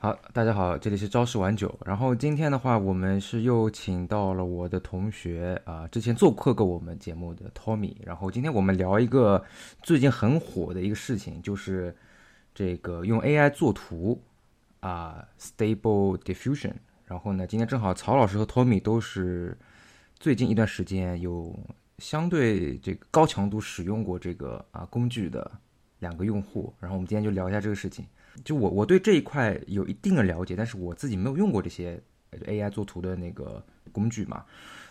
好，大家好，这里是朝十晚九。然后今天的话，我们是又请到了我的同学啊，之前做客过我们节目的 Tommy。然后今天我们聊一个最近很火的一个事情，就是这个用 AI 做图啊，Stable Diffusion。然后呢，今天正好曹老师和 Tommy 都是最近一段时间有相对这个高强度使用过这个啊工具的两个用户。然后我们今天就聊一下这个事情。就我我对这一块有一定的了解，但是我自己没有用过这些 AI 做图的那个工具嘛，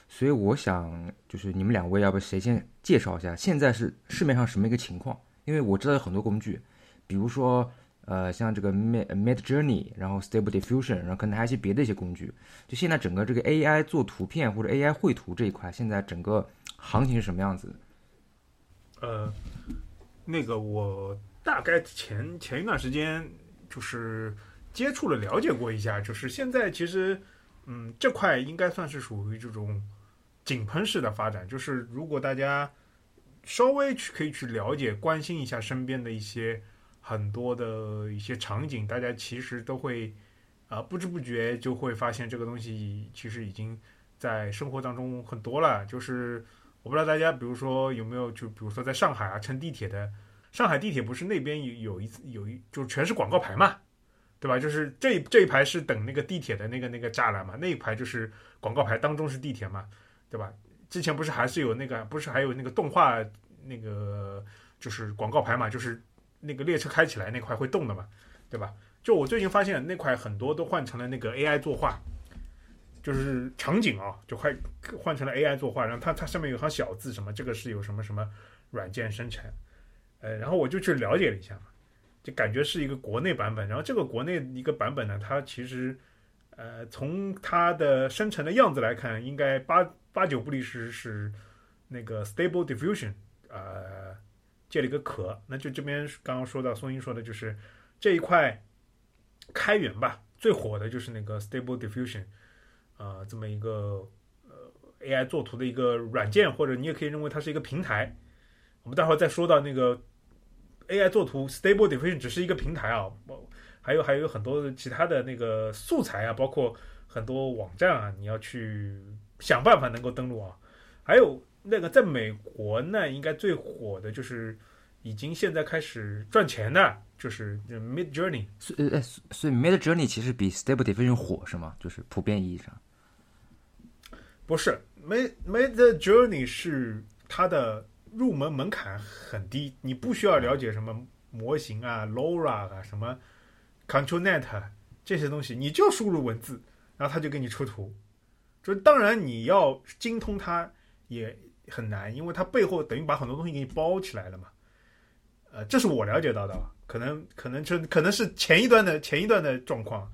所以我想就是你们两位要不谁先介绍一下现在是市面上什么一个情况？因为我知道有很多工具，比如说呃像这个 Mid Mid Journey，然后 Stable Diffusion，然后可能还有一些别的一些工具。就现在整个这个 AI 做图片或者 AI 绘图这一块，现在整个行情是什么样子？呃，那个我。大概前前一段时间就是接触了了解过一下，就是现在其实嗯这块应该算是属于这种井喷式的发展。就是如果大家稍微去可以去了解关心一下身边的一些很多的一些场景，大家其实都会啊不知不觉就会发现这个东西其实已经在生活当中很多了。就是我不知道大家比如说有没有就比如说在上海啊乘地铁的。上海地铁不是那边有有一次有一就全是广告牌嘛，对吧？就是这这一排是等那个地铁的那个那个栅栏嘛，那一排就是广告牌，当中是地铁嘛，对吧？之前不是还是有那个不是还有那个动画那个就是广告牌嘛，就是那个列车开起来那块会动的嘛，对吧？就我最近发现那块很多都换成了那个 AI 作画，就是场景啊，就快换成了 AI 作画，然后它它上面有行小字，什么这个是有什么什么软件生成。呃，然后我就去了解了一下嘛，就感觉是一个国内版本。然后这个国内一个版本呢，它其实，呃，从它的生成的样子来看，应该八八九不离十是那个 Stable Diffusion，呃，借了一个壳。那就这边刚刚说到松英说的就是这一块开源吧，最火的就是那个 Stable Diffusion，啊，这么一个呃 AI 做图的一个软件，或者你也可以认为它是一个平台。我们待会儿再说到那个 AI 作图 Stable Diffusion 只是一个平台啊，还有还有很多其他的那个素材啊，包括很多网站啊，你要去想办法能够登录啊。还有那个在美国呢，应该最火的就是已经现在开始赚钱的，就是 Mid Journey。所以所以 Mid Journey 其实比 Stable Diffusion 火是吗？就是普遍意义上？不是，Mid Mid Journey 是它的。入门门槛很低，你不需要了解什么模型啊、LoRa 啊、什么 ControlNet 这些东西，你就输入文字，然后它就给你出图。就当然你要精通它也很难，因为它背后等于把很多东西给你包起来了嘛。呃，这是我了解到的，可能可能就可能是前一段的前一段的状况。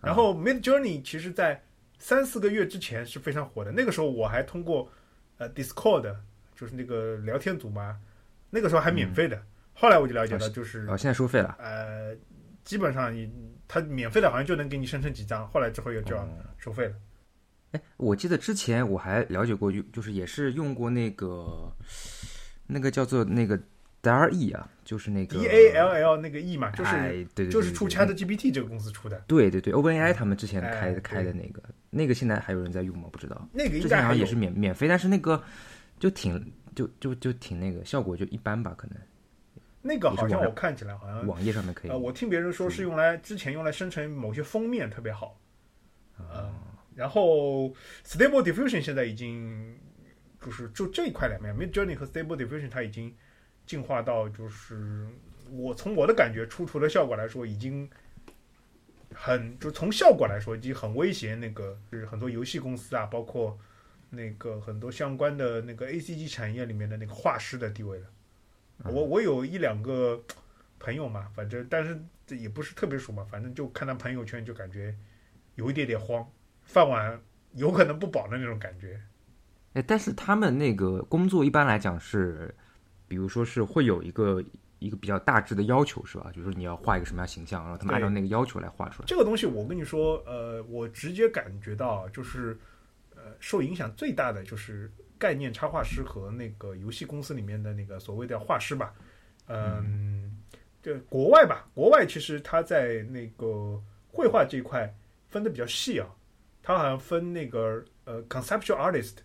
然后 Mid Journey 其实在三四个月之前是非常火的，那个时候我还通过呃 Discord。就是那个聊天组嘛，那个时候还免费的，后来我就了解到，就是哦，现在收费了。呃，基本上你他免费的好像就能给你生成几张，后来之后又就要收费了。哎，我记得之前我还了解过，就就是也是用过那个那个叫做那个 DALL-E 啊，就是那个 D A L L 那个 E 嘛，就是对对，就是出 Chat GPT 这个公司出的。对对对，OpenAI 他们之前开开的那个，那个现在还有人在用吗？不知道。那个之前好像也是免免费，但是那个。就挺就就就挺那个效果就一般吧，可能。那个好像我看起来好像网页上面可以。呃，我听别人说是用来之前用来生成某些封面特别好。啊。然后 Stable Diffusion 现在已经就是就这一块里面，Mid Journey 和 Stable Diffusion 它已经进化到就是我从我的感觉出图的效果来说，已经很就从效果来说已经很威胁那个就是很多游戏公司啊，包括。那个很多相关的那个 A C G 产业里面的那个画师的地位了，我我有一两个朋友嘛，反正但是这也不是特别熟嘛，反正就看他朋友圈就感觉有一点点慌，饭碗有可能不保的那种感觉。哎，但是他们那个工作一般来讲是，比如说是会有一个一个比较大致的要求是吧？就是你要画一个什么样形象，然后他们按照那个要求来画出来。这个东西我跟你说，呃，我直接感觉到就是。受影响最大的就是概念插画师和那个游戏公司里面的那个所谓的画师吧，嗯，就国外吧，国外其实他在那个绘画这一块分的比较细啊，他好像分那个呃 conceptual artist，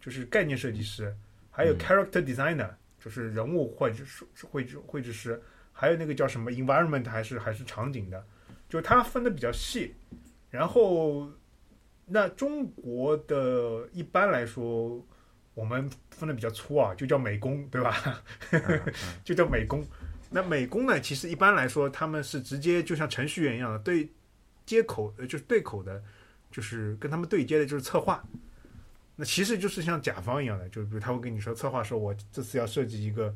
就是概念设计师，还有 character designer，就是人物绘制绘制绘制师，还有那个叫什么 environment 还是还是场景的，就是它分的比较细。然后那中国的一般来说，我们分的比较粗啊，就叫美工，对吧？就叫美工。那美工呢，其实一般来说他们是直接就像程序员一样的对接口，呃，就是对口的，就是跟他们对接的就是策划。那其实就是像甲方一样的，就比如他会跟你说，策划说我这次要设计一个，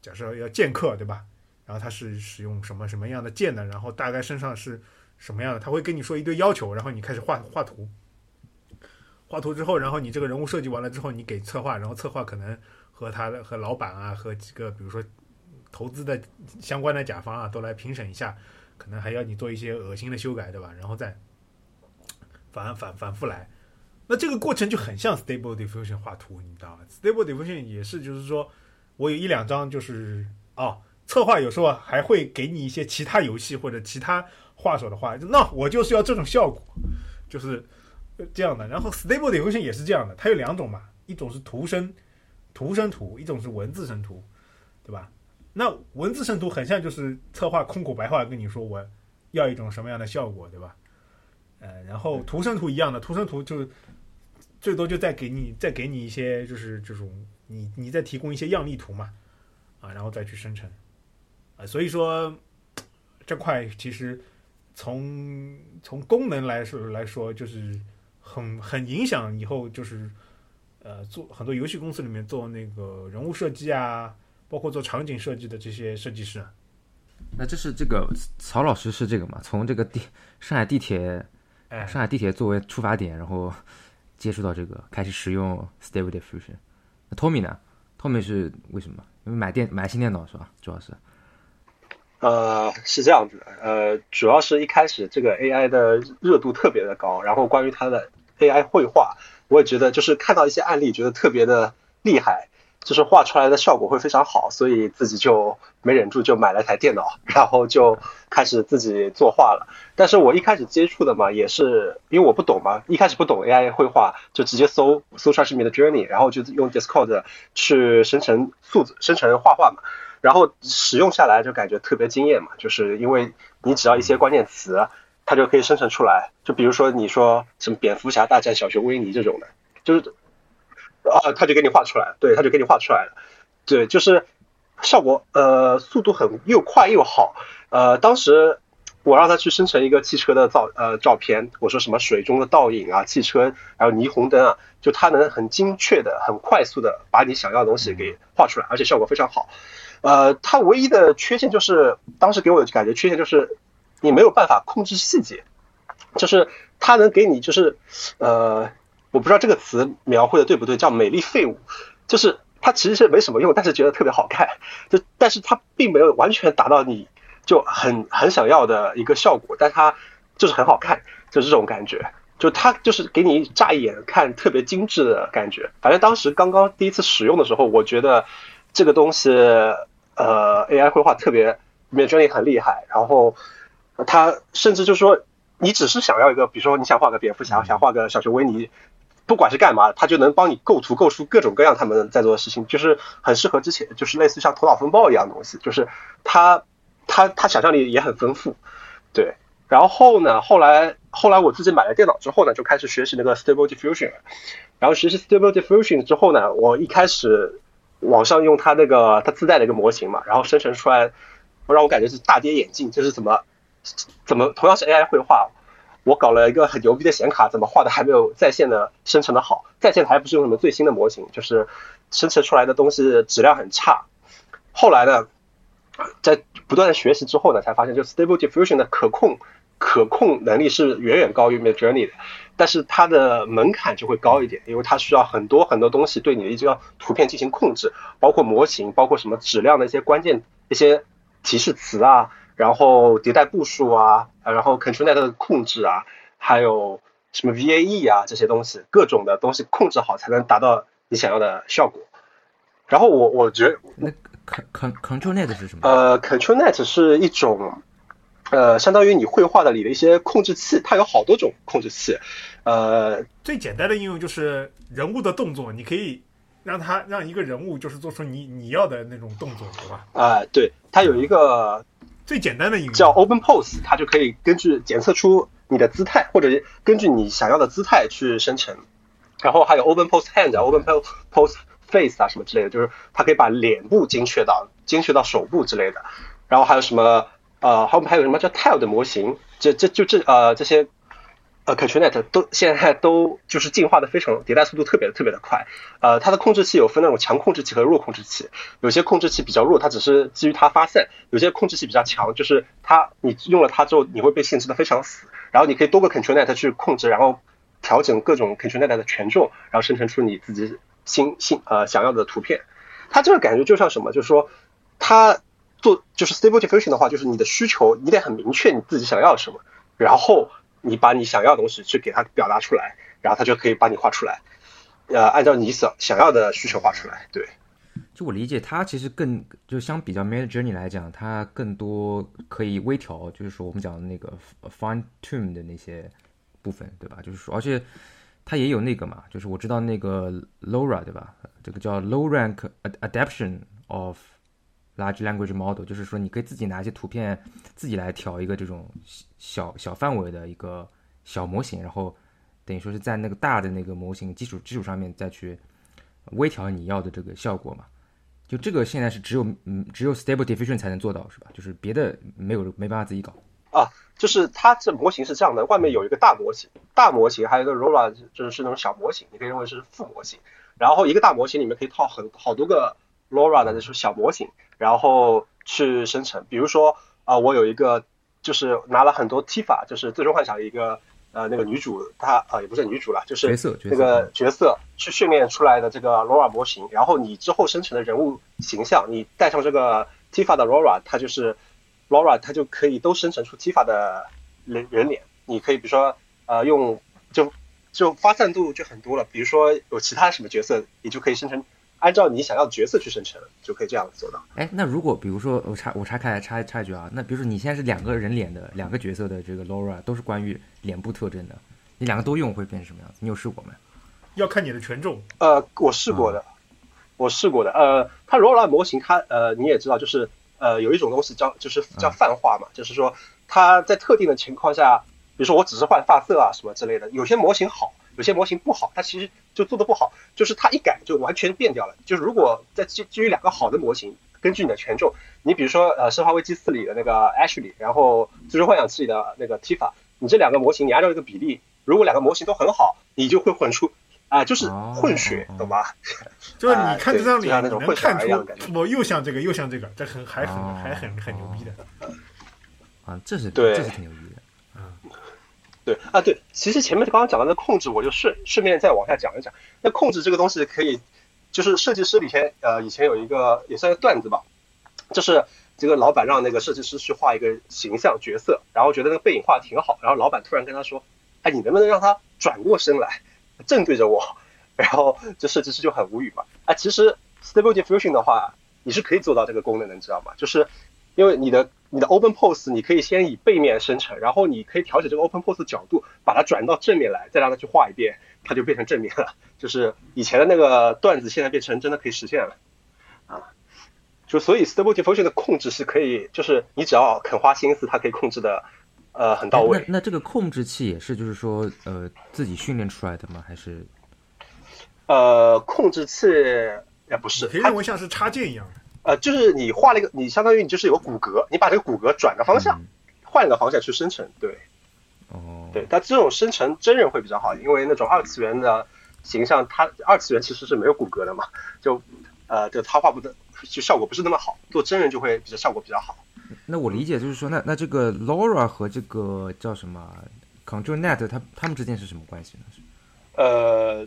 假设要剑客，对吧？然后他是使用什么什么样的剑呢？然后大概身上是什么样的？他会跟你说一堆要求，然后你开始画画图。画图之后，然后你这个人物设计完了之后，你给策划，然后策划可能和他的和老板啊，和几个比如说投资的相关的甲方啊，都来评审一下，可能还要你做一些恶心的修改，对吧？然后再反反反复来。那这个过程就很像 Stable Diffusion 画图，你知道吗？Stable Diffusion 也是，就是说我有一两张，就是哦，策划有时候还会给你一些其他游戏或者其他画手的话，那我就是要这种效果，就是这样的。然后 Stable Diffusion 也是这样的，它有两种嘛，一种是图生图生图，一种是文字生图，对吧？那文字生图很像就是策划空口白话跟你说我要一种什么样的效果，对吧？呃，然后图生图一样的，图生图就最多就再给你再给你一些就是这种你你再提供一些样例图嘛，啊，然后再去生成，啊，所以说这块其实从从功能来说来说，就是很很影响以后就是呃做很多游戏公司里面做那个人物设计啊，包括做场景设计的这些设计师。那这是这个曹老师是这个嘛？从这个地上海地铁。上海地铁作为出发点，然后接触到这个，开始使用 Stable Diffusion。那 Tommy 呢？Tommy 是为什么？因为买电买新电脑是吧？主要是。呃，是这样子的。呃，主要是一开始这个 AI 的热度特别的高，然后关于它的 AI 绘画，我也觉得就是看到一些案例，觉得特别的厉害。就是画出来的效果会非常好，所以自己就没忍住，就买了台电脑，然后就开始自己作画了。但是我一开始接触的嘛，也是因为我不懂嘛，一开始不懂 AI 绘画，就直接搜搜出来是 m i Journey，然后就用 Discord 去生成数字、生成画画嘛。然后使用下来就感觉特别惊艳嘛，就是因为你只要一些关键词，它就可以生成出来。就比如说你说什么蝙蝠侠大战小熊维尼这种的，就是。啊，它就给你画出来，对，它就给你画出来了，对，就是效果，呃，速度很又快又好，呃，当时我让他去生成一个汽车的照，呃，照片，我说什么水中的倒影啊，汽车，还有霓虹灯啊，就他能很精确的、很快速的把你想要的东西给画出来，而且效果非常好，呃，它唯一的缺陷就是，当时给我的感觉缺陷就是你没有办法控制细节，就是它能给你就是，呃。我不知道这个词描绘的对不对，叫美丽废物，就是它其实是没什么用，但是觉得特别好看，就但是它并没有完全达到你就很很想要的一个效果，但它就是很好看，就是这种感觉，就它就是给你乍一眼看特别精致的感觉。反正当时刚刚第一次使用的时候，我觉得这个东西呃 AI 绘画特别 Midjourney 很厉害，然后他甚至就是说你只是想要一个，比如说你想画个蝙蝠侠，想画个小熊维尼。不管是干嘛，他就能帮你构图构出各种各样他们在做的事情，就是很适合之前，就是类似像头脑风暴一样的东西，就是他他他想象力也很丰富，对。然后呢，后来后来我自己买了电脑之后呢，就开始学习那个 Stable Diffusion，然后学习 Stable Diffusion 之后呢，我一开始网上用它那个它自带的一个模型嘛，然后生成出来，让我感觉是大跌眼镜，就是怎么怎么同样是 AI 绘画。我搞了一个很牛逼的显卡，怎么画的还没有在线的生成的好？在线还不是用什么最新的模型，就是生成出来的东西质量很差。后来呢，在不断的学习之后呢，才发现就 Stable Diffusion 的可控可控能力是远远高于 Midjourney 的，但是它的门槛就会高一点，因为它需要很多很多东西对你的一张图片进行控制，包括模型，包括什么质量的一些关键一些提示词啊。然后迭代步数啊，然后 ControlNet 的控制啊，还有什么 VAE 啊这些东西，各种的东西控制好才能达到你想要的效果。然后我我觉得那 Con Con ControlNet 是什么？呃，ControlNet 是一种呃，相当于你绘画的里的一些控制器，它有好多种控制器，呃，最简单的应用就是人物的动作，你可以让他让一个人物就是做出你你要的那种动作，对吧？啊、对，它有一个最简单的应用叫 Open Pose，它就可以根据检测出你的姿态，或者根据你想要的姿态去生成。然后还有 Open Pose Hand 啊、Open Pose Pose Face 啊什么之类的，就是它可以把脸部精确到精确到手部之类的。然后还有什么呃，后面还有什么叫 Tile 的模型，这这就这呃这些呃 ControlNet 都现在都就是进化的非常迭代速度特别特别的快。呃，它的控制器有分那种强控制器和弱控制器，有些控制器比较弱，它只是基于它发散；有些控制器比较强，就是它你用了它之后，你会被限制的非常死。然后你可以多个 ControlNet 去控制，然后调整各种 ControlNet 的权重，然后生成出你自己新新呃想要的图片。它这个感觉就像什么，就是说它做就是 Stable Diffusion 的话，就是你的需求你得很明确你自己想要什么，然后你把你想要的东西去给它表达出来，然后它就可以把你画出来，呃，按照你想想要的需求画出来。对，就我理解，它其实更就相比较 Mid Journey 来讲，它更多可以微调，就是说我们讲的那个 fine tune 的那些部分，对吧？就是说，而且它也有那个嘛，就是我知道那个 LoRa 对吧？这个叫 Low Rank Adaption of Large Language Model，就是说你可以自己拿一些图片自己来调一个这种小小范围的一个小模型，然后等于说是在那个大的那个模型基础基础上面再去微调你要的这个效果嘛。就这个现在是只有嗯只有 Stable Diffusion 才能做到是吧？就是别的没有没办法自己搞。啊，就是它这模型是这样的，外面有一个大模型，大模型还有一个 Rora，就是是那种小模型，你可以认为是副模型。然后一个大模型里面可以套很好多个 LoRa 的那种小模型，然后去生成。比如说啊、我有一个就是拿了很多 Tifa，就是《最终幻想》一个呃那个女主，她呃也不是女主了，就是那个角色去训练出来的这个 LoRa 模型，然后你之后生成的人物形象，你带上这个 Tifa 的 LoRa，它就是 LoRa，它就可以都生成出 Tifa 的人人脸。你可以比如说呃用就就发散度就很多了，比如说有其他什么角色，你就可以生成按照你想要的角色去生成，就可以这样做到。哎，那如果比如说我插我插开插插一句啊，那比如说你现在是两个人脸的两个角色的这个 LoRa 都是关于脸部特征的，你两个都用会变成什么样子？你有试过没？要看你的权重。呃，我试过的，我试过的。呃，它 LoRa 模型它呃你也知道，就是呃有一种东西叫就是叫泛化嘛，就是说它在特定的情况下，比如说我只是换发色啊什么之类的，有些模型好，有些模型不好，它其实就做的不好，就是它一改就完全变掉了。就是如果在基基于两个好的模型，根据你的权重，你比如说呃《生化危机四》里的那个 Ashley，然后《最终幻想七》里的那个 Tifa，你这两个模型你按照这个比例，如果两个模型都很好，你就会混出啊、就是混血，哦懂吧？就是你看这张脸，那你能种混血一样的感觉出我又像这个又像这个，这很还很哦还很很牛逼的。啊，这是对这是挺牛逼的。对啊，对，其实前面刚刚讲到的控制，我就顺顺便再往下讲一讲。那控制这个东西可以，就是设计师以前呃以前有一个也算是段子吧，就是这个老板让那个设计师去画一个形象角色，然后觉得那个背影画的挺好，然后老板突然跟他说，哎，你能不能让他转过身来，正对着我？然后这设计师就很无语嘛。啊，其实 Stable Diffusion 的话，你是可以做到这个功能的，你知道吗？就是因为你的你的 Open Pose，你可以先以背面生成，然后你可以调整这个 Open Pose 角度，把它转到正面来，再让它去画一遍，它就变成正面了。就是以前的那个段子，现在变成真的可以实现了啊。就所以 Stable Diffusion 的控制是可以，就是你只要肯花心思，它可以控制的呃很到哎位。那那这个控制器也是就是说呃自己训练出来的吗？还是呃，控制器也不是可以，它认为像是插件一样的。呃，就是你画了一个，你相当于你就是有个骨骼，你把这个骨骼转个方向，嗯换一个方向去生成，对哦对。但这种生成真人会比较好，因为那种二次元的形象，它二次元其实是没有骨骼的嘛，就呃，就它画不的就效果不是那么好，做真人就会比较效果比较好。那我理解就是说，那那这个 Laura 和这个叫什么 ControlNet，他他们之间是什么关系呢？呃，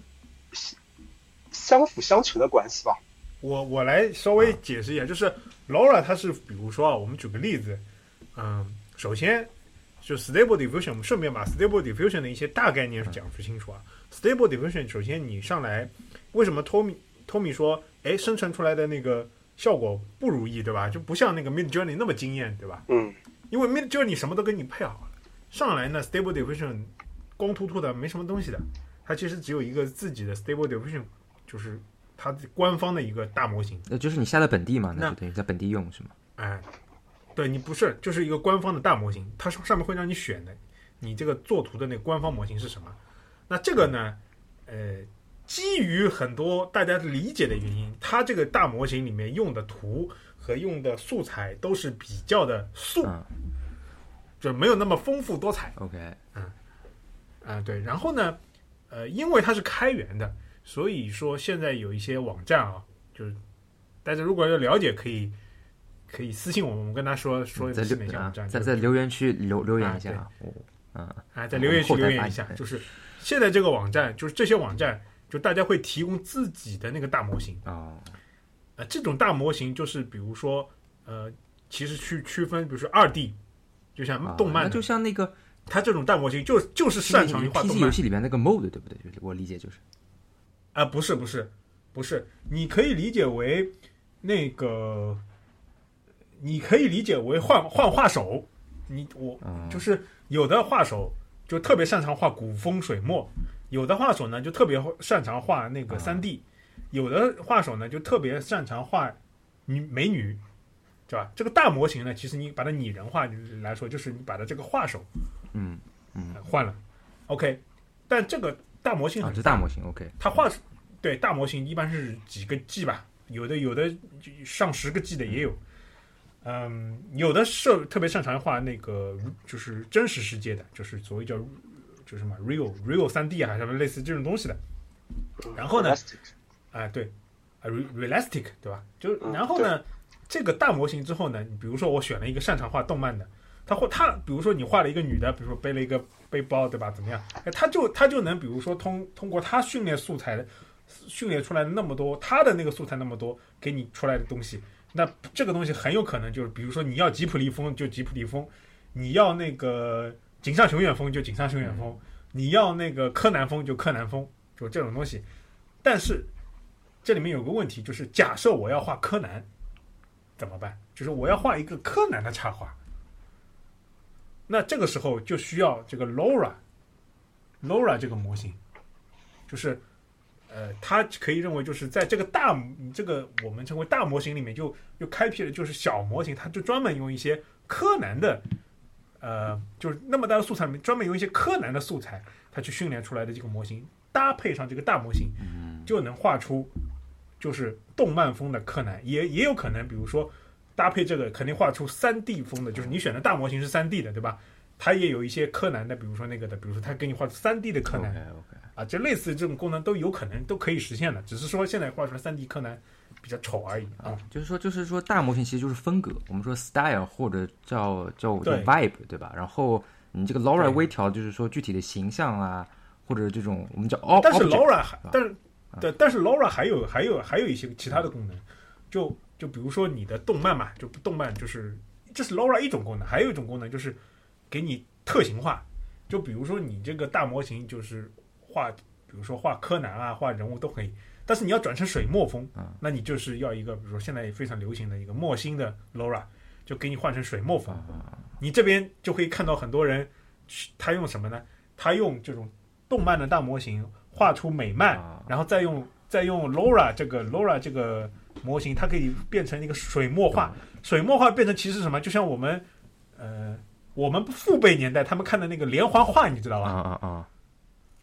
相辅相成的关系吧。我我来稍微解释一下，就是 LoRa 它是比如说啊，我们举个例子，嗯，首先就 Stable Diffusion，我们顺便把 Stable Diffusion 的一些大概念讲述清楚啊。Stable Diffusion 首先你上来，为什么 Tommy Tommy 说，哎，生成出来的那个效果不如意，对吧？就不像那个 Mid Journey 那么惊艳，对吧？嗯因为 Mid Journey 什么都给你配好了，上来呢 Stable Diffusion 光秃秃的没什么东西的，它其实只有一个自己的 Stable Diffusion，就是它官方的一个大模型。那就是你下在本地嘛，那那就等于在本地用是吗？哎，对你不是，就是一个官方的大模型，它上上面会让你选的，你这个作图的那个官方模型是什么？那这个呢，呃，基于很多大家理解的原因，它这个大模型里面用的图和用的素材都是比较的素，嗯就没有那么丰富多彩。，OK，嗯啊、对，然后呢，呃，因为它是开源的，所以说现在有一些网站啊，就是大家如果要了解，可以可以私信我们，我们跟他说说在些网站，在在留言区留留言一下啊嗯啊，在留言区留言一下，就是现在这个网站，就是这些网站，就大家会提供自己的那个大模型，啊啊，这种大模型就是比如说，呃，其实去区分，比如说二 D，就像啊动漫就像那个它这种大模型就就是擅长于画动漫。游戏里面那个 mode 对不对？就是我理解就是啊，不是不是不是，你可以理解为那个，你可以理解为换换画手，你我嗯。就是有的画手就特别擅长画古风水墨，有的画手呢就特别擅长画那个啊三 D，、有的画手呢就特别擅长画女美女，对吧？这个大模型呢，其实你把它拟人化来说，就是你把它这个画手嗯嗯。呃换了，OK，但这个大模型啊，很这大。模型 OK，它画对大模型一般是几个 G 吧，有的有的就上十个 G 的也有，嗯，有的是特别擅长画那个就是真实世界的，就是所谓叫就是什么 real real 三 D 啊，什么类似这种东西的。然后呢 Elastic 啊，对，啊 re- realistic 对吧？就嗯然后呢，这个大模型之后呢，你比如说我选了一个擅长画动漫的，他画他，比如说你画了一个女的，比如说背了一个背包，对吧？怎么样？哎，他就他就能比如说通通过他训练素材的训练出来的那么多，他的那个素材那么多，给你出来的东西，那这个东西很有可能就是，比如说你要吉普力风就吉普力风，你要那个井上雄远风就井上雄远风，你要那个柯南风就柯南风，就这种东西。但是这里面有个问题，就是假设我要画柯南，怎么办？就是我要画一个柯南的插画，那这个时候就需要这个 Laura，Laura 这个模型，就是呃，它可以认为就是在这个大这个我们称为大模型里面就就开辟了就是小模型，它就专门用一些柯南的呃，就是那么大的素材里面专门用一些柯南的素材，它去训练出来的这个模型，搭配上这个大模型，就能画出就是动漫风的柯南，也也有可能，比如说搭配这个，肯定画出三 D 风的，就是你选的大模型是三 D 的，对吧？它也有一些柯南的，比如说那个的，比如说它给你画出三 D 的柯南啊，这类似这种功能都有可能都可以实现的，只是说现在画出来三 D 柯南比较丑而已啊。就是说就是说大模型其实就是风格，我们说 style 或者叫叫 vibe 对吧？然后你这个 Laura 微调就是说具体的形象啊，或者这种我们叫 ob 但是 object Laura 还，但是对，但是 Laura 还有还有还有一些其他的功能，就就比如说你的动漫嘛，就动漫就是这是 Laura 一种功能，还有一种功能就是给你特型化，就比如说你这个大模型就是画，比如说画柯南啊，画人物都可以，但是你要转成水墨风嗯，那你就是要一个比如说现在非常流行的一个墨星的 Laura，就给你换成水墨风，啊你这边就可以看到很多人，他用什么呢？他用这种动漫的大模型画出美漫，啊然后再用再用 Laura 这个 Laura 这个模型，它可以变成一个水墨画。水墨画变成其实什么？就像我们呃我们父辈年代他们看的那个连环画，你知道啊吧？啊啊！啊，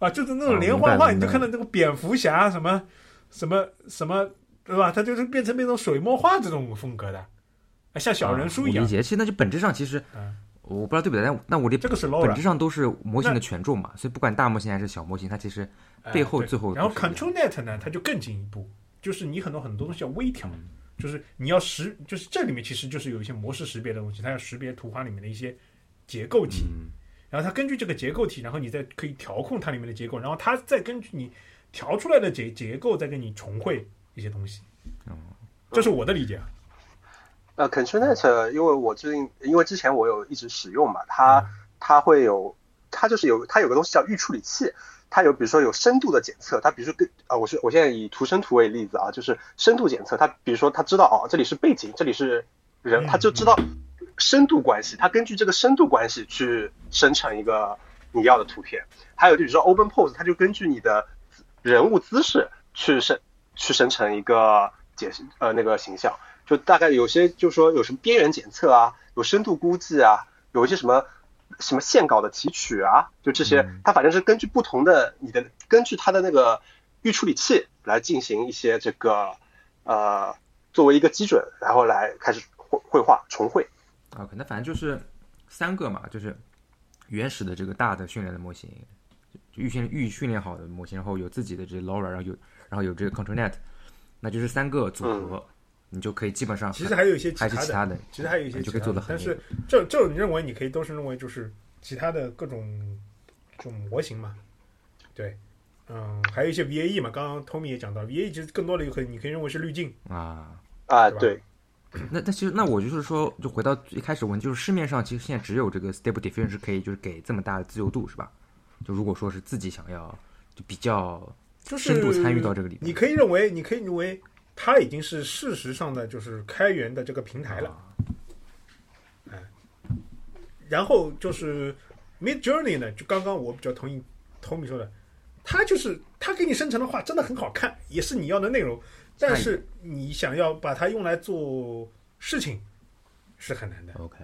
啊就是那啊种连环画，你就看到那个蝙蝠侠什么什么什么，对吧？它就是变成那种水墨画这种风格的，啊像小人书一样理。解，其实那就本质上其实嗯我不知道对不对，但那我的这个是本质上都是模型的权重嘛，所以不管大模型还是小模型，它其实背后最后然后都是一样 ControlNet 呢，它就更进一步，就是你很多很多东西要微调，嗯就是你要识，就是这里面其实就是有一些模式识别的东西，它要识别图画里面的一些结构体，嗯然后它根据这个结构体，然后你再可以调控它里面的结构，然后它再根据你调出来的结结构再给你重绘一些东西。哦这是我的理解啊。呃，ControlNet，因为我最近因为之前我有一直使用嘛，它它会有，它就是有它有个东西叫预处理器，它有比如说有深度的检测，它比如说跟啊、我是我现在以图生图为例子啊，就是深度检测，它比如说它知道哦这里是背景，这里是人，嗯它就知道深度关系，它根据这个深度关系去生成一个你要的图片。还有就比如说 Open Pose，它就根据你的人物姿势去生去生成一个解呃那个形象。就大概有些就是说有什么边缘检测啊，有深度估计啊，有一些什么什么线稿的提取啊，就这些，它反正是根据不同的你的根据它的那个预处理器来进行一些这个呃作为一个基准，然后来开始绘绘画重绘。啊，可能反正就是三个嘛，就是原始的这个大的训练的模型，预训预训练好的模型，然后有自己的这 LoRa，然后有然后有这个 ControlNet，那就是三个组合。你就可以基本上，其实还有一些还是其他的，其实还有一些就可以做的很。但是这这你认为你可以都是认为就是其他的各种这种模型嘛？对，嗯，还有一些 VAE 嘛。刚刚 Tommy 也讲到，VAE 其实更多的可你可以认为是滤镜啊啊对。那那其实那我就是说，就回到一开始问，就是市面上其实现在只有这个 Stable Diffusion 是可以就是给这么大的自由度是吧？就如果说是自己想要就比较深度参与到这个里面，你可以认为你可以认为。它已经是事实上的就是开源的这个平台了，哎，然后就是 Mid Journey 呢，就刚刚我比较同意 Tommy 说的，它就是它给你生成的画真的很好看，也是你要的内容，但是你想要把它用来做事情是很难的。OK，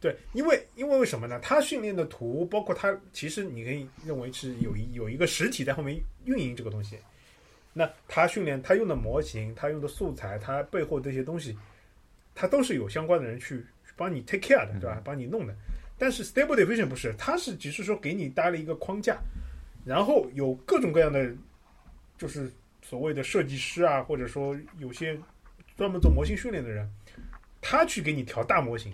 对，因为因为为什么呢？它训练的图，包括它，其实你可以认为是有一有一个实体在后面运营这个东西。那他训练他用的模型，他用的素材，他背后这些东西，他都是有相关的人去帮你 take care 的，对吧？帮你弄的。但是 Stable Diffusion 不是，它是只是说给你搭了一个框架，然后有各种各样的，就是所谓的设计师啊，或者说有些专门做模型训练的人，他去给你调大模型。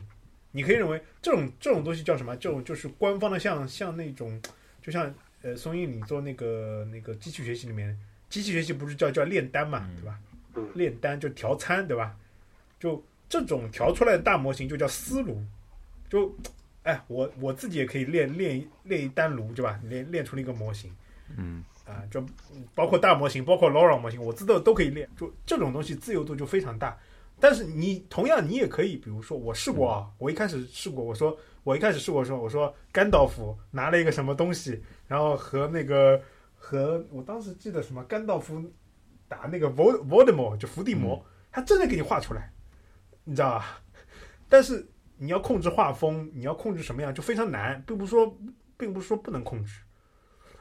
你可以认为这种这种东西叫什么？这种就是官方的，像像那种，就像呃松英你做那个那个机器学习里面。机器学习不是叫叫炼丹嘛，对吧？炼丹就调参，对吧？就这种调出来的大模型就叫思炉，就哎，我我自己也可以炼炼炼一丹炉，对吧？炼炼出了一个模型，嗯啊，就包括大模型，包括 LoRa 模型，我知道都可以练。就这种东西自由度就非常大。但是你同样你也可以，比如说我试过啊，我一开始试过，我说我一开始试过说，我说甘道夫拿了一个什么东西，然后和那个。和我当时记得什么甘道夫打那个 Vol Voldemort 就伏地魔，他真的给你画出来，你知道吧？但是你要控制画风，你要控制什么样就非常难，并不是说并不是说不能控制。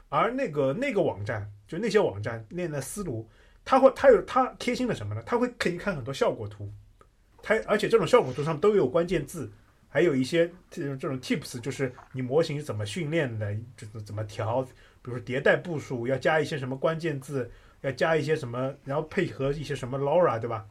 而那个那个网站，就那些网站练的思路，他会他有他贴心的什么呢？他会给你看很多效果图，他而且这种效果图上都有关键字，还有一些这种这种 tips，就是你模型怎么训练的，就是怎么调。比如说迭代部署要加一些什么关键字，要加一些什么，然后配合一些什么 LoRa，对吧？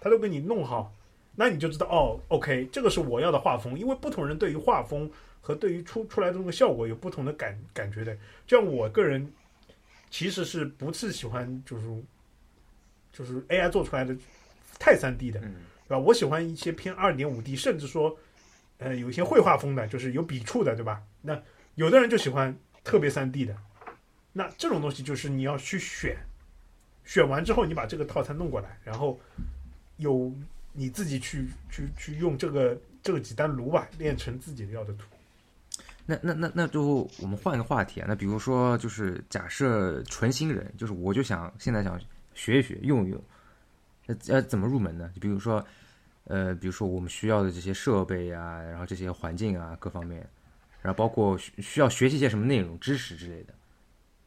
他都给你弄好，那你就知道哦，OK，这个是我要的画风。因为不同人对于画风和对于出出来的那个效果有不同的感感觉的。就像我个人其实是不是喜欢就是就是 AI 做出来的太三 D 的，对吧？我喜欢一些偏二点五 D，甚至说呃有一些绘画风的，就是有笔触的，对吧？那有的人就喜欢特别三 D 的。那这种东西就是你要去选，选完之后你把这个套餐弄过来，然后有你自己去去去用这个这个几单炉吧，练成自己要的图。那那那那就我们换个话题啊，那比如说就是假设纯新人，就是我就想现在想学一学用一用，那要怎么入门呢？就比如说呃，比如说我们需要的这些设备啊，然后这些环境啊各方面，然后包括需需要学习一些什么内容知识之类的。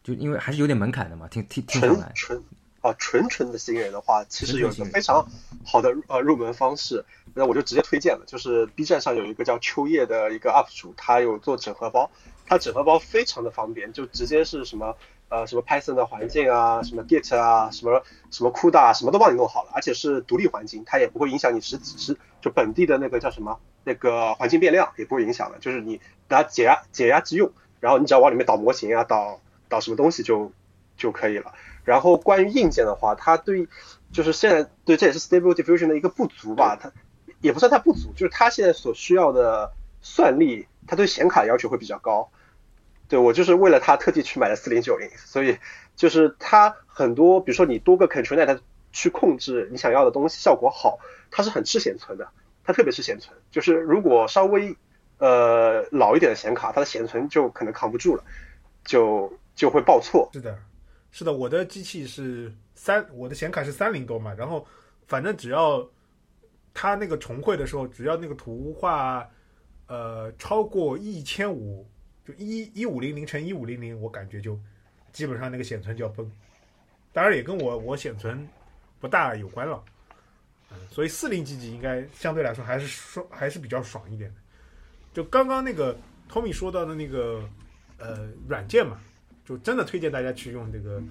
就因为还是有点门槛的嘛，听听听上来。纯纯啊，纯纯的新人的话，其实有一个非常好的呃入门方式，那我就直接推荐了，就是 B 站上有一个叫秋叶的一个 UP 主，他有做整合包，他整合包非常的方便，就直接是什么呃什么 Python 的环境啊，什么 Git 啊，什么什么 CUDA 什么都帮你弄好了，而且是独立环境，它也不会影响你实实就本地的那个叫什么那个环境变量也不会影响的，就是你拿解压解压即用，然后你只要往里面导模型啊导。导什么东西就就可以了。然后关于硬件的话，它对就是现在对这也是 Stable Diffusion 的一个不足吧。它也不算它不足，就是它现在所需要的算力，它对显卡要求会比较高。对我就是为了它特地去买了四零九零，所以就是它很多，比如说你多个 Control Net 去控制你想要的东西，效果好，它是很吃显存的。它特别是显存，就是如果稍微呃老一点的显卡，它的显存就可能扛不住了，就就会报错。是的，是的，我的机器是三，我的显卡是三零多嘛，然后反正只要它那个重绘的时候，只要那个图画呃超过一千五，就一一五零零乘一五零零，我感觉就基本上那个显存就要崩。当然也跟我我显存不大有关了，嗯，所以四零 G 应该相对来说还是爽，还是比较爽一点的。就刚刚那个 Tommy 说到的那个呃软件嘛，就真的推荐大家去用这个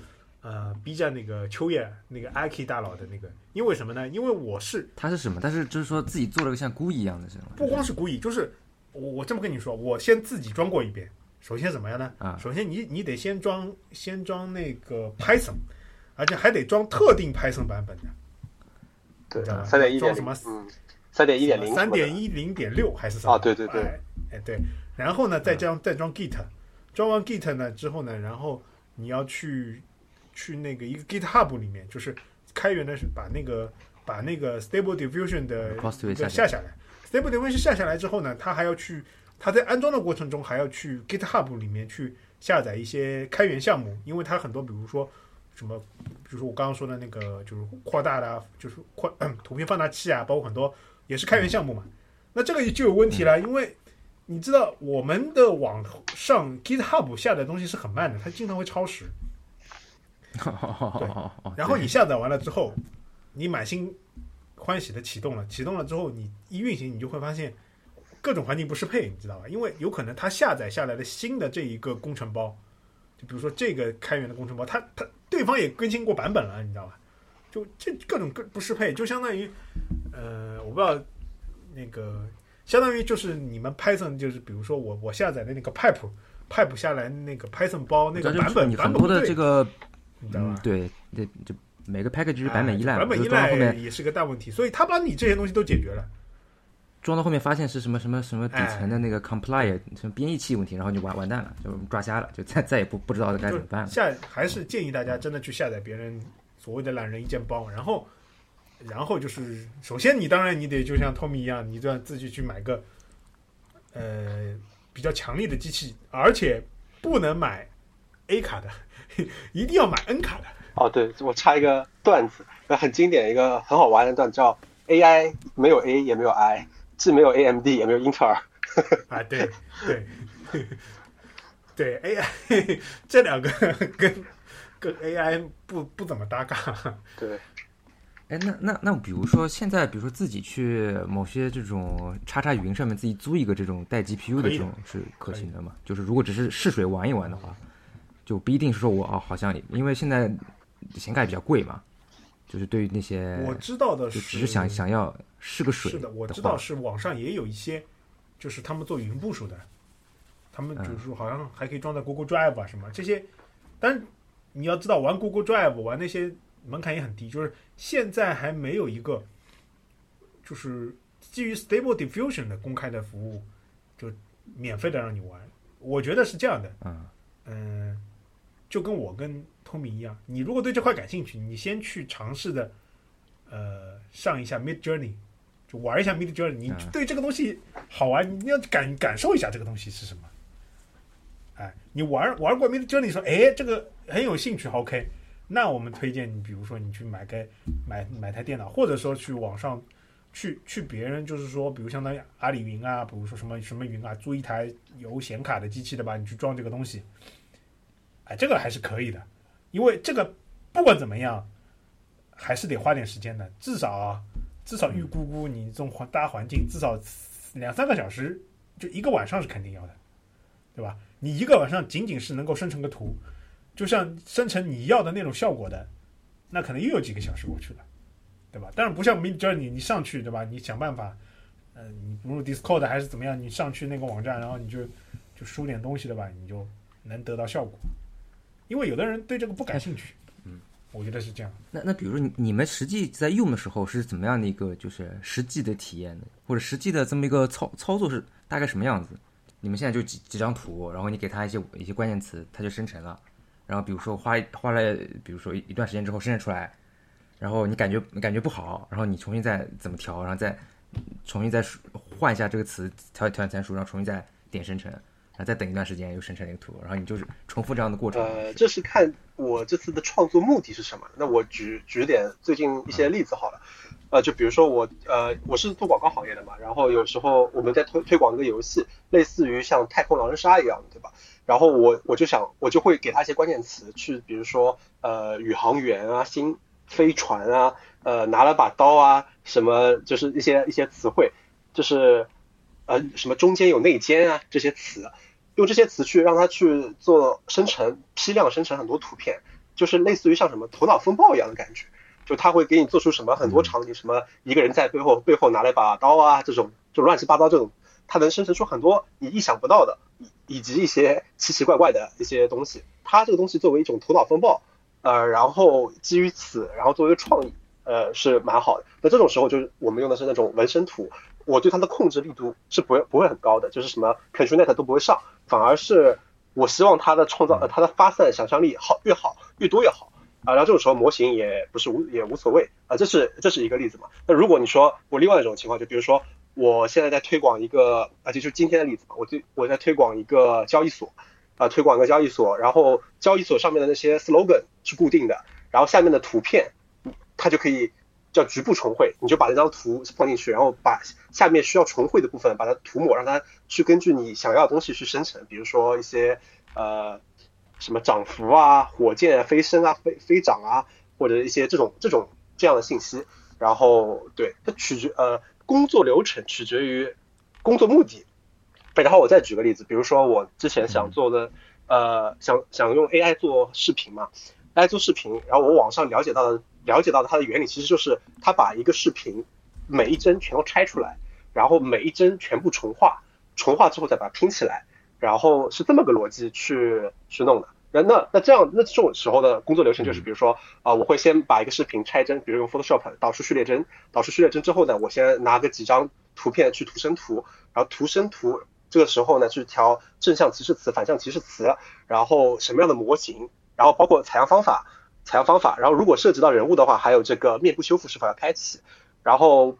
呃 B 站那个秋叶那个 IK 大佬的那个，因为什么呢？因为我是他是什么？但是就是说自己做了个像孤一样的是吗？不光是故意，就是我我这么跟你说，我先自己装过一遍。首先怎么样呢？啊首先你你得先装先装那个 Python，而且还得装特定 Python 版本的，对三点一点装什么嗯，三点一点零，三点一零点六还是什么？啊对对对哎哎对，然后呢再装再装 Git，装完 Git 呢之后呢，然后你要去去那个一个 GitHub 里面，就是开源的是把那个把那个 Stable Diffusion 的下下下来，Stable Diffusion 下下来之后呢，它还要去它在安装的过程中还要去 GitHub 里面去下载一些开源项目，因为它很多比如说什么，比如说我刚刚说的那个就是扩大的啊，就是扩、图片放大器啊，包括很多也是开源项目嘛。那这个就有问题了，因为你知道我们的网上 GitHub 下载东西是很慢的，它经常会超时。对 然后你下载完了之后，你满心欢喜的启动了，启动了之后，你一运行，你就会发现各种环境不适配，你知道吧？因为有可能它下载下来的新的这一个工程包，就比如说这个开源的工程包，它它对方也更新过版本了，你知道吧？就这各种各不适配，就相当于呃，我不知道那个相当于就是你们 Python 就是比如说我我下载的那个 pipe pipe 下来那个 Python 包那个版本你很多版本不对的这个你知道吧嗯？对对就每个 package 是版本依赖版本依赖后面也是个大问题，所以他把你这些东西都解决了。装到后面发现是什么什么什么底哎层的那个 compile 什么编译器问题，然后就完完蛋了，就抓瞎了，就再再也不 不知道该怎么办了。下还是建议大家真的去下载别人所谓的懒人一键包，然后，然后就是首先你当然你得就像 Tommy 一样，你就要自己去买个呃比较强力的机器，而且不能买 A 卡的，一定要买 N 卡的。哦，对，我插一个段子，呃很经典一个很好玩的段子，叫 AI 没有 A 也没有 I，既没有 AMD 也没有英特尔。啊，对对对，AI 这两个跟跟 AI 不不怎么搭嘎。对，哎，那那那比如说现在，比如说自己去某些这种叉叉云上面自己租一个这种带 GPU 的这种是可行的吗？就是如果只是试水玩一玩的话，就不一定是说我哦，好像因为现在显卡也比较贵嘛，就是对于那些我知道的，是只是想想要试个水是的，我知道是网上也有一些，就是他们做云部署的，他们嗯就是说好像还可以装在 Google Drive 啊什么这些，但你要知道玩 Google Drive 玩那些门槛也很低，就是现在还没有一个就是基于 Stable Diffusion 的公开的服务，就免费的让你玩。我觉得是这样的，嗯嗯，就跟我跟 Tommy 一样，你如果对这块感兴趣，你先去尝试的，呃，上一下 Mid Journey，就玩一下 Mid Journey，你嗯对这个东西好玩，你要感感受一下这个东西是什么。哎，你玩玩过 Mid Journey，说哎这个很有兴趣，OK，那我们推荐你，比如说你去买个买买台电脑，或者说去网上去去别人就是说，比如相当于阿里云啊，比如说什么什么云啊，租一台有显卡的机器的吧，你去装这个东西，哎，这个还是可以的，因为这个不管怎么样，还是得花点时间的，至少啊，至少预估估你这种环大环境，至少两三个小时，就一个晚上是肯定要的，对吧？你一个晚上仅仅是能够生成个图，就像生成你要的那种效果的，那可能又有几个小时过去了，对吧？但是不像 Mid Journey，你上去对吧？你想办法，呃，你不入 Discord 还是怎么样，你上去那个网站，然后你就就输点东西对吧？你就能得到效果。因为有的人对这个不感兴趣，嗯，我觉得是这样。那那比如说你你们实际在用的时候是怎么样的一个就是实际的体验呢？或者实际的这么一个操操作是大概什么样子？你们现在就几几张图，然后你给它一些一些关键词，它就生成了。然后比如说花花了，比如说一一段时间之后生成出来，然后你感觉你感觉不好，然后你重新再怎么调，然后再重新再换一下这个词调调参数，然后重新再点生成，然后再等一段时间又生成一个图，然后你就是重复这样的过程。呃，这是看我这次的创作目的是什么。那我举举点最近一些例子好了。呃，就比如说我呃我是做广告行业的嘛，然后有时候我们在推推广一个游戏，类似于像太空狼人杀一样，对吧？然后我我就想我就会给他一些关键词，去比如说呃宇航员啊、新飞船啊、呃拿了把刀啊，什么就是一些一些词汇，就是呃什么中间有内奸啊这些词，用这些词去让他去做生成批量生成很多图片，就是类似于像什么头脑风暴一样的感觉。就他会给你做出什么很多场景，什么一个人在背后背后拿了把刀啊，这种就乱七八糟这种，他能生成出很多你意想不到的，以以及一些奇奇怪怪的一些东西。它这个东西作为一种头脑风暴，呃，然后基于此，然后作为一个创意，呃，是蛮好的。那这种时候就是我们用的是那种纹身图，我对它的控制力度是不会不会很高的，就是什么 ControlNet 都不会上，反而是我希望它的创造，呃，它的发散想象力好越好越多越好。啊，然后这种时候模型也不是无也无所谓啊，这是这是一个例子嘛。那如果你说我另外一种情况，就比如说我现在在推广一个啊，就是今天的例子嘛，我推我在推广一个交易所啊，推广一个交易所，然后交易所上面的那些 slogan 是固定的，然后下面的图片它就可以叫局部重绘，你就把那张图放进去，然后把下面需要重绘的部分把它涂抹，让它去根据你想要的东西去生成，比如说一些呃。什么涨幅啊，火箭飞升啊，飞飞涨啊，或者一些这种这种这样的信息，然后对它取决呃工作流程取决于工作目的，然后我再举个例子，比如说我之前想做的呃想想用 AI 做视频嘛，AI 做视频，然后我网上了解到的了解到的它的原理其实就是它把一个视频每一帧全都拆出来，然后每一帧全部重画，重画之后再把它拼起来。然后是这么个逻辑去去弄的，那那那这样那这种时候的工作流程就是，比如说啊，我会先把一个视频拆帧，比如用 Photoshop 导出序列帧，导出序列帧之后呢，我先拿个几张图片去图生图，然后图生图这个时候呢去调正向提示词、反向提示词，然后什么样的模型，然后包括采样方法、采样方法，然后如果涉及到人物的话，还有这个面部修复是否要开启，然后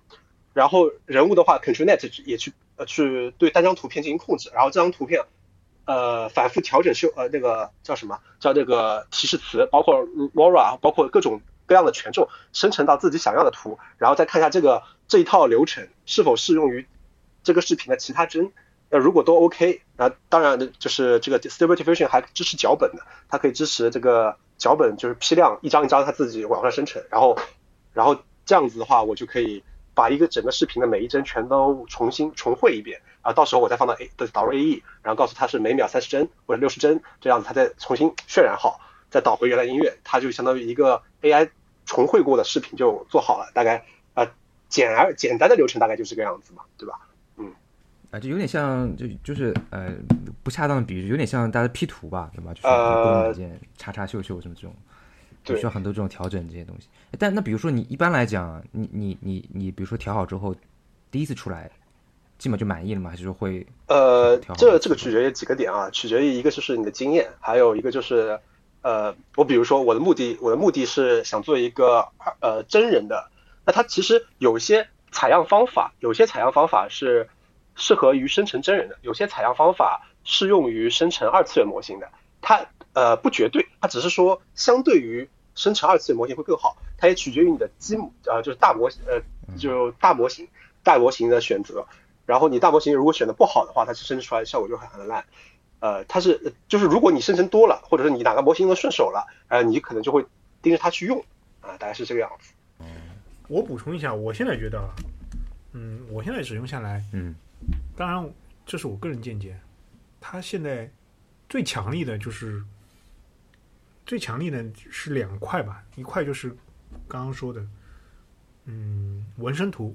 然后人物的话，ControlNet 也去呃去对单张图片进行控制，然后这张图片。呃，反复调整修呃那个叫什么叫这个提示词，包括 LoRa，包括各种各样的权重，生成到自己想要的图，然后再看一下这个这一套流程是否适用于这个视频的其他帧。那如果都 OK，那当然就是这个 Stable Diffusion 还支持脚本的，它可以支持这个脚本就是批量一张一张它自己往上生成，然后然后这样子的话，我就可以把一个整个视频的每一帧全都重新重绘一遍。啊，到时候我再放到 A 的导入 AE，然后告诉它是每秒三十帧或者六十帧这样子，它再重新渲染好，再导回原来音乐，它就相当于一个 AI 重绘过的视频就做好了。大概啊简而简单的流程大概就是这个样子嘛，对吧？嗯，啊，就有点像就就是呃不恰当的比喻，有点像大家 P 图吧，对吧？就是功能软件叉叉秀秀什么这种，就需要很多这种调整这些东西。但那比如说你一般来讲，你你你你比如说调好之后，第一次出来。基本就满意了吗？还是说会？呃，这这个取决于几个点啊，取决于一个就是你的经验，还有一个就是，呃，我比如说我的目的，我的目的是想做一个呃真人的，那它其实有些采样方法，有些采样方法是适合于生成真人的，有些采样方法适用于生成二次元模型的，它呃不绝对，它只是说相对于生成二次元模型会更好，它也取决于你的基呃就是大模呃就大模型大模型的选择。然后你大模型如果选的不好的话，它生成出来效果就会很烂。呃，它是就是如果你生成多了，或者是你哪个模型都顺手了，呃，你可能就会盯着它去用啊，大概是这个样子。我补充一下，我现在觉得，嗯，我现在使用下来，嗯，当然这是我个人见解，它现在最强力的就是最强力的是两块吧，一块就是刚刚说的，嗯，纹身图，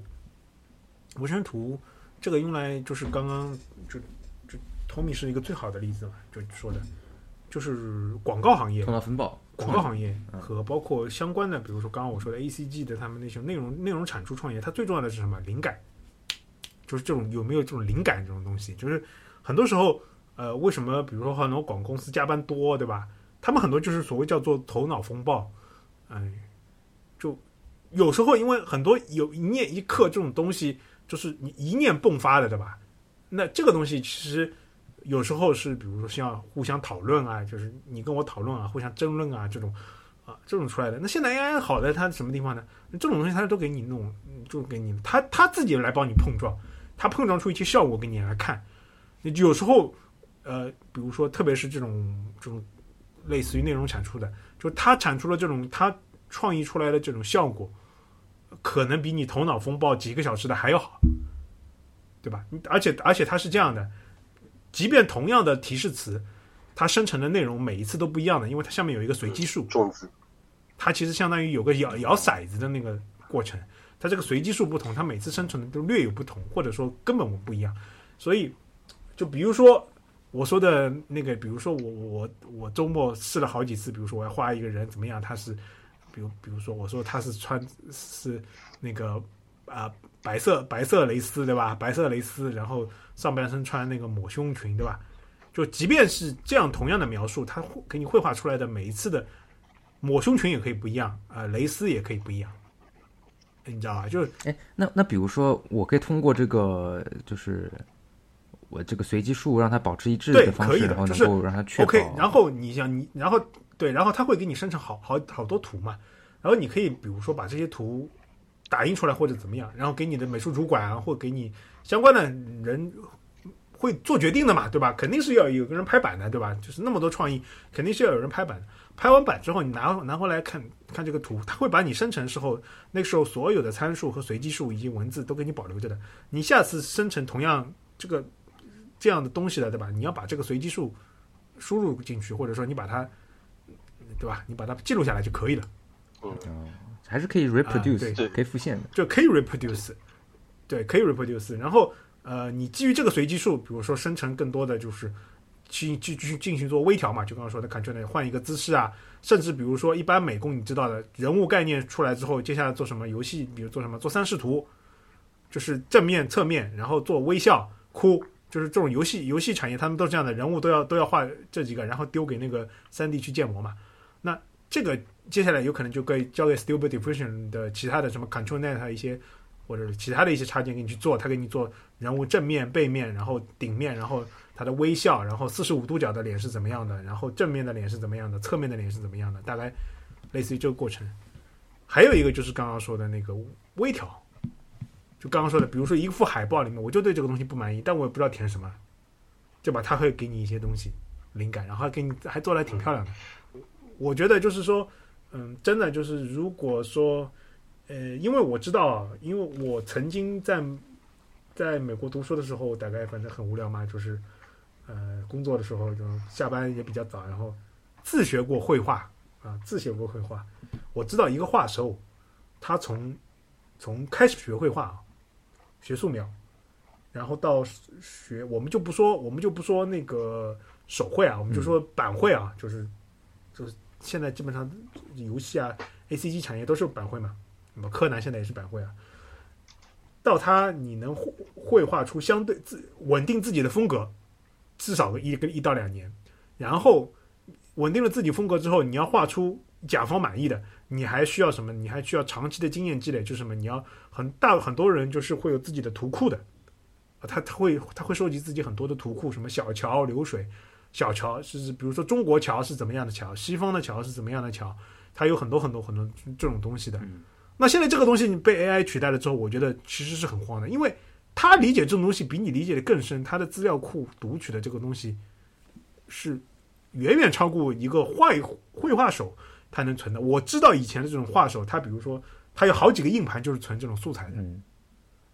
纹身图。这个用来就是刚刚就就 Tommy 是一个最好的例子嘛，就说的，就是广告行业，广告行业和包括相关的，比如说刚刚我说的 ACG 的他们那些内容内容产出创业，它最重要的是什么？灵感，就是这种有没有这种灵感这种东西？就是很多时候，呃，为什么比如说很多广告公司加班多，对吧？他们很多就是所谓叫做头脑风暴，哎，就有时候因为很多有念一刻这种东西。就是你一念迸发的，对吧？那这个东西其实有时候是，比如说像互相讨论啊，就是你跟我讨论啊，互相争论啊，这种啊这种出来的。那现在 AI 好的它什么地方呢？这种东西它都给你弄，就给你，它它自己来帮你碰撞，它碰撞出一些效果给你来看。那有时候，呃，比如说特别是这种这种类似于内容产出的，就它产出了这种它创意出来的这种效果，可能比你头脑风暴几个小时的还要好。对吧？而且而且它是这样的，即便同样的提示词，它生成的内容每一次都不一样的，因为它下面有一个随机数。它其实相当于有个摇摇骰子的那个过程，它这个随机数不同，它每次生成的都略有不同，或者说根本不一样。所以，就比如说我说的那个，比如说我我我周末试了好几次，比如说我要画一个人怎么样，他是，比如比如说我说他是穿是那个啊。白色白色蕾丝对吧？白色蕾丝，然后上半身穿那个抹胸裙对吧？就即便是这样同样的描述，它给你绘画出来的每一次的抹胸裙也可以不一样啊，蕾丝也可以不一样，你知道吧？就是哎，那那比如说，我可以通过这个就是我这个随机数让它保持一致的方式，然后能够让它确 OK。然后你想你，然后对，然后它会给你生成好好好多图嘛，然后你可以比如说把这些图。打印出来或者怎么样，然后给你的美术主管啊，或给你相关的人会做决定的嘛，对吧？肯定是要有个人拍板的，对吧？就是那么多创意，肯定是要有人拍板。拍完板之后，你拿拿回来看看这个图，他会把你生成时候那个时候所有的参数和随机数以及文字都给你保留着的。你下次生成同样这个这样的东西了，对吧？你要把这个随机数输入进去，或者说你把它，对吧？你把它记录下来就可以了。嗯。还是可以 reproduce，对，可以复现的，就可以 reproduce，对，可以 reproduce。然后，呃，你基于这个随机数，比如说生成更多的就是去去去进行做微调嘛，就刚刚说的 Ctrl 换一个姿势啊，甚至比如说一般美工你知道的人物概念出来之后，接下来做什么游戏，比如做什么做三视图，就是正面、侧面，然后做微笑、哭，就是这种游戏游戏产业他们都是这样的，人物都要都要画这几个，然后丢给那个三 D 去建模嘛，那这个。接下来有可能就可以交给 Stable Diffusion 的其他的什么 Control Net 一些，或者是其他的一些插件给你去做，他给你做人物正面、背面，然后顶面，然后他的微笑，然后四十五度角的脸是怎么样的，然后正面的脸是怎么样的，侧面的脸是怎么样的，大概类似于这个过程。还有一个就是刚刚说的那个微调，就刚刚说的，比如说一幅海报里面，我就对这个东西不满意，但我也不知道填什么，对吧？他会给你一些东西灵感，然后给你还做的挺漂亮的。我觉得就是说。嗯，真的就是，如果说，呃，因为我知道，因为我曾经在在美国读书的时候，大概反正很无聊嘛，就是，呃，工作的时候就下班也比较早，然后自学过绘画啊，自学过绘画。我知道一个画手，他从从开始学绘画啊，学素描，然后到学，我们就不说，我们就不说那个手绘啊，我们就说板绘啊，就是就是。现在基本上游戏啊，A C G 产业都是板绘嘛。那么柯南现在也是板绘啊。到他你能绘绘画出相对自稳定自己的风格，至少个一个一到两年。然后稳定了自己风格之后，你要画出甲方满意的，你还需要什么？你还需要长期的经验积累，就是什么？你要很大很多人就是会有自己的图库的，他他会他会收集自己很多的图库，什么小桥流水。小桥是，比如说中国桥是怎么样的桥，西方的桥是怎么样的桥，它有很多很多很多这种东西的。那现在这个东西你被 AI 取代了之后，我觉得其实是很慌的，因为他理解这种东西比你理解的更深，他的资料库读取的这个东西是远远超过一个画绘画手他能存的。我知道以前的这种画手，他比如说他有好几个硬盘就是存这种素材的，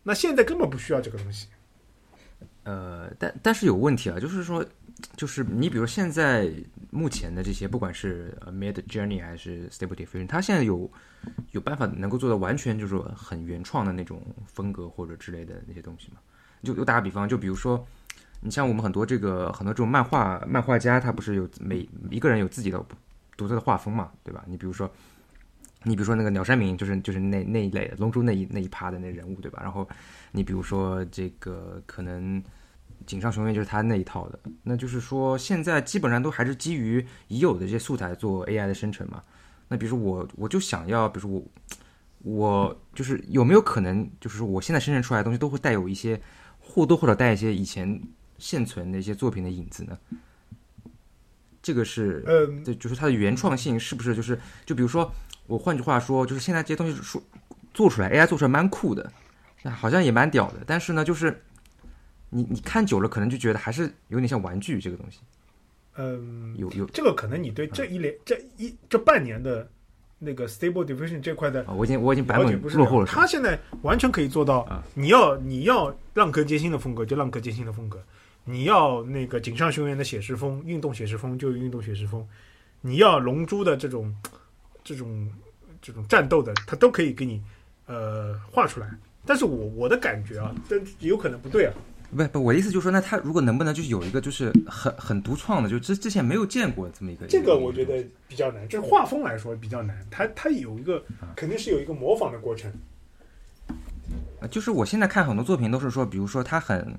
那现在根本不需要这个东西。呃，但但是有问题啊，就是说。就是你比如现在目前的这些，不管是 Mid Journey 还是 Stable Diffusion，它现在有有办法能够做到完全就是很原创的那种风格或者之类的那些东西吗？就就打个比方，就比如说你像我们很多这个很多这种漫画漫画家，他不是有每一个人有自己的独特的画风嘛，对吧？你比如说你比如说那个鸟山明，就是就是那那一类的龙珠那一那一趴的那人物，对吧？然后你比如说这个可能。井上雄彦就是他那一套的，那就是说现在基本上都还是基于已有的这些素材做 AI 的生成嘛。那比如说我我就想要，比如说我我就是有没有可能，就是说我现在生成出来的东西都会带有一些或多或少带一些以前现存的一些作品的影子呢？这个是，嗯对，就是它的原创性是不是就是，就比如说我换句话说，就是现在这些东西说做出来，AI 做出来蛮酷的，好像也蛮屌的，但是呢，就是你你看久了，可能就觉得还是有点像玩具这个东西，嗯，有有这个可能你对这一连这一这半年的那个 Stable Diffusion 这块的啊，我已经我已经版本了解不是落后了，他现在完全可以做到啊，你要你要浪客剑心的风格就浪客剑心的风格，你要那个井上雄彦的写实风、运动写实风就运动写实风，你要龙珠的这种这种这种战斗的，他都可以给你呃画出来。但是我我的感觉啊，但有可能不对啊。不不，我的意思就是说，那他如果能不能就是有一个就是很很独创的，就之之前没有见过这么一个，这个个我觉得比较难，就是画风来说比较难，他他有一个肯定是有一个模仿的过程。啊就是我现在看很多作品都是说，比如说他很，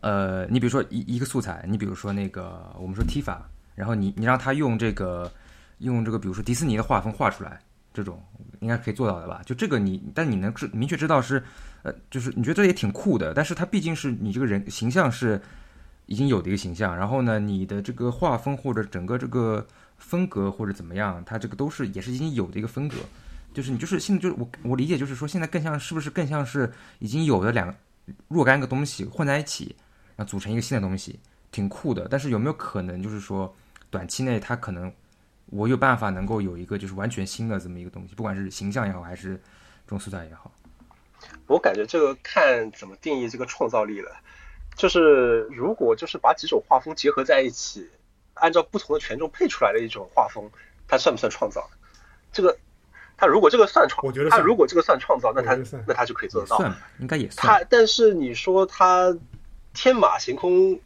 呃，你比如说一一个素材，你比如说那个我们说 Tifa，然后你你让他用这个用这个比如说迪士尼的画风画出来，这种应该可以做到的吧？就这个你，但你能知明确知道是，呃，就是你觉得这也挺酷的，但是它毕竟是你这个人形象是已经有的一个形象，然后呢，你的这个画风或者整个这个风格或者怎么样，它这个都是也是已经有的一个风格。就是你就是现在就是我我理解就是说现在更像是不是更像是已经有的两若干个东西混在一起，然后组成一个新的东西，挺酷的。但是有没有可能就是说短期内它可能我有办法能够有一个就是完全新的这么一个东西，不管是形象也好还是这种素材也好。我感觉这个看怎么定义这个创造力了。就是如果就是把几种画风结合在一起，按照不同的权重配出来的一种画风，它算不算创造？这个，它如果这个算创，我觉得算它如果这个算创造，那它那它就可以做得到。算，应该也算。它，但是你说它天马行空，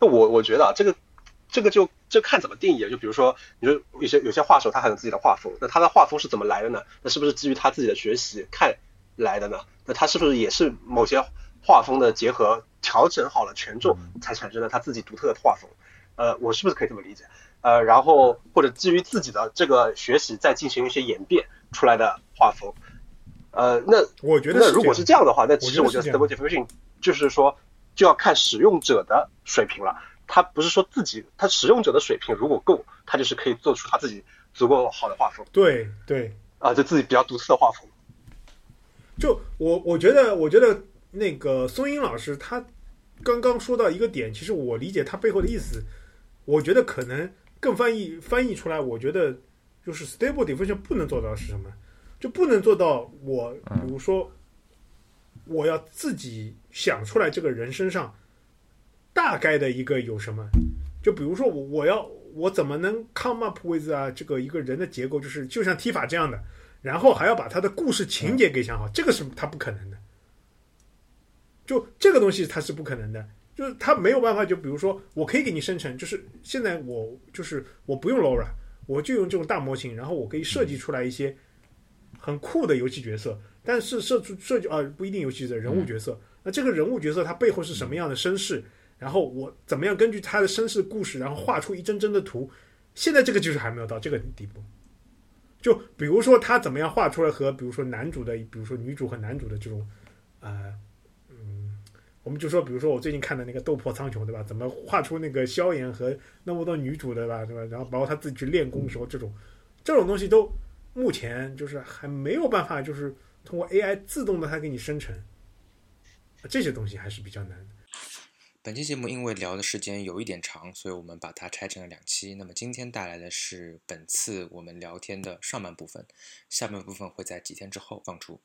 那我我觉得啊，这个这个就这看怎么定义。就比如说，你说有些有些画手他很有自己的画风，那他的画风是怎么来的呢？那是不是基于他自己的学习看来的呢？那他是不是也是某些画风的结合调整好了权重，才产生了他自己独特的画风？呃，我是不是可以这么理解？呃，然后或者基于自己的这个学习再进行一些演变出来的画风？呃，那我觉得那如果是这样的话，那其实我觉得 Stable Diffusion 就是说就要看使用者的水平了。他不是说自己，他使用者的水平如果够，他就是可以做出他自己足够好的画风对对，啊，就自己比较独特的画风。就我我觉得，我觉得那个松英老师他刚刚说到一个点，其实我理解他背后的意思，我觉得可能更翻译翻译出来，我觉得就是 stable diffusion 不能做到是什么？就不能做到我比如说我要自己想出来这个人身上大概的一个有什么？就比如说我我要我怎么能 come up with 啊这个一个人的结构，就是就像踢法这样的。然后还要把他的故事情节给想好，这个是他不可能的。就这个东西他是不可能的，就是他没有办法。就比如说，我可以给你生成，就是现在我就是我不用 LoRa，我就用这种大模型，然后我可以设计出来一些很酷的游戏角色。但是设出设计啊不一定游戏的人物角色，那这个人物角色他背后是什么样的身世？然后我怎么样根据他的身世故事，然后画出一帧帧的图？现在这个就是还没有到这个地步。就比如说他怎么样画出来和比如说男主的，比如说女主和男主的这种，呃，嗯，我们就说，比如说我最近看的那个《斗破苍穹》，对吧？怎么画出那个萧炎和那么多女主，的吧？对吧？然后包括他自己去练功的时候，这种这种东西都目前就是还没有办法，就是通过 AI 自动的它给你生成，这些东西还是比较难的。本期节目因为聊的时间有一点长，所以我们把它拆成了两期。那么今天带来的是本次我们聊天的上半部分，下半部分会在几天之后放出。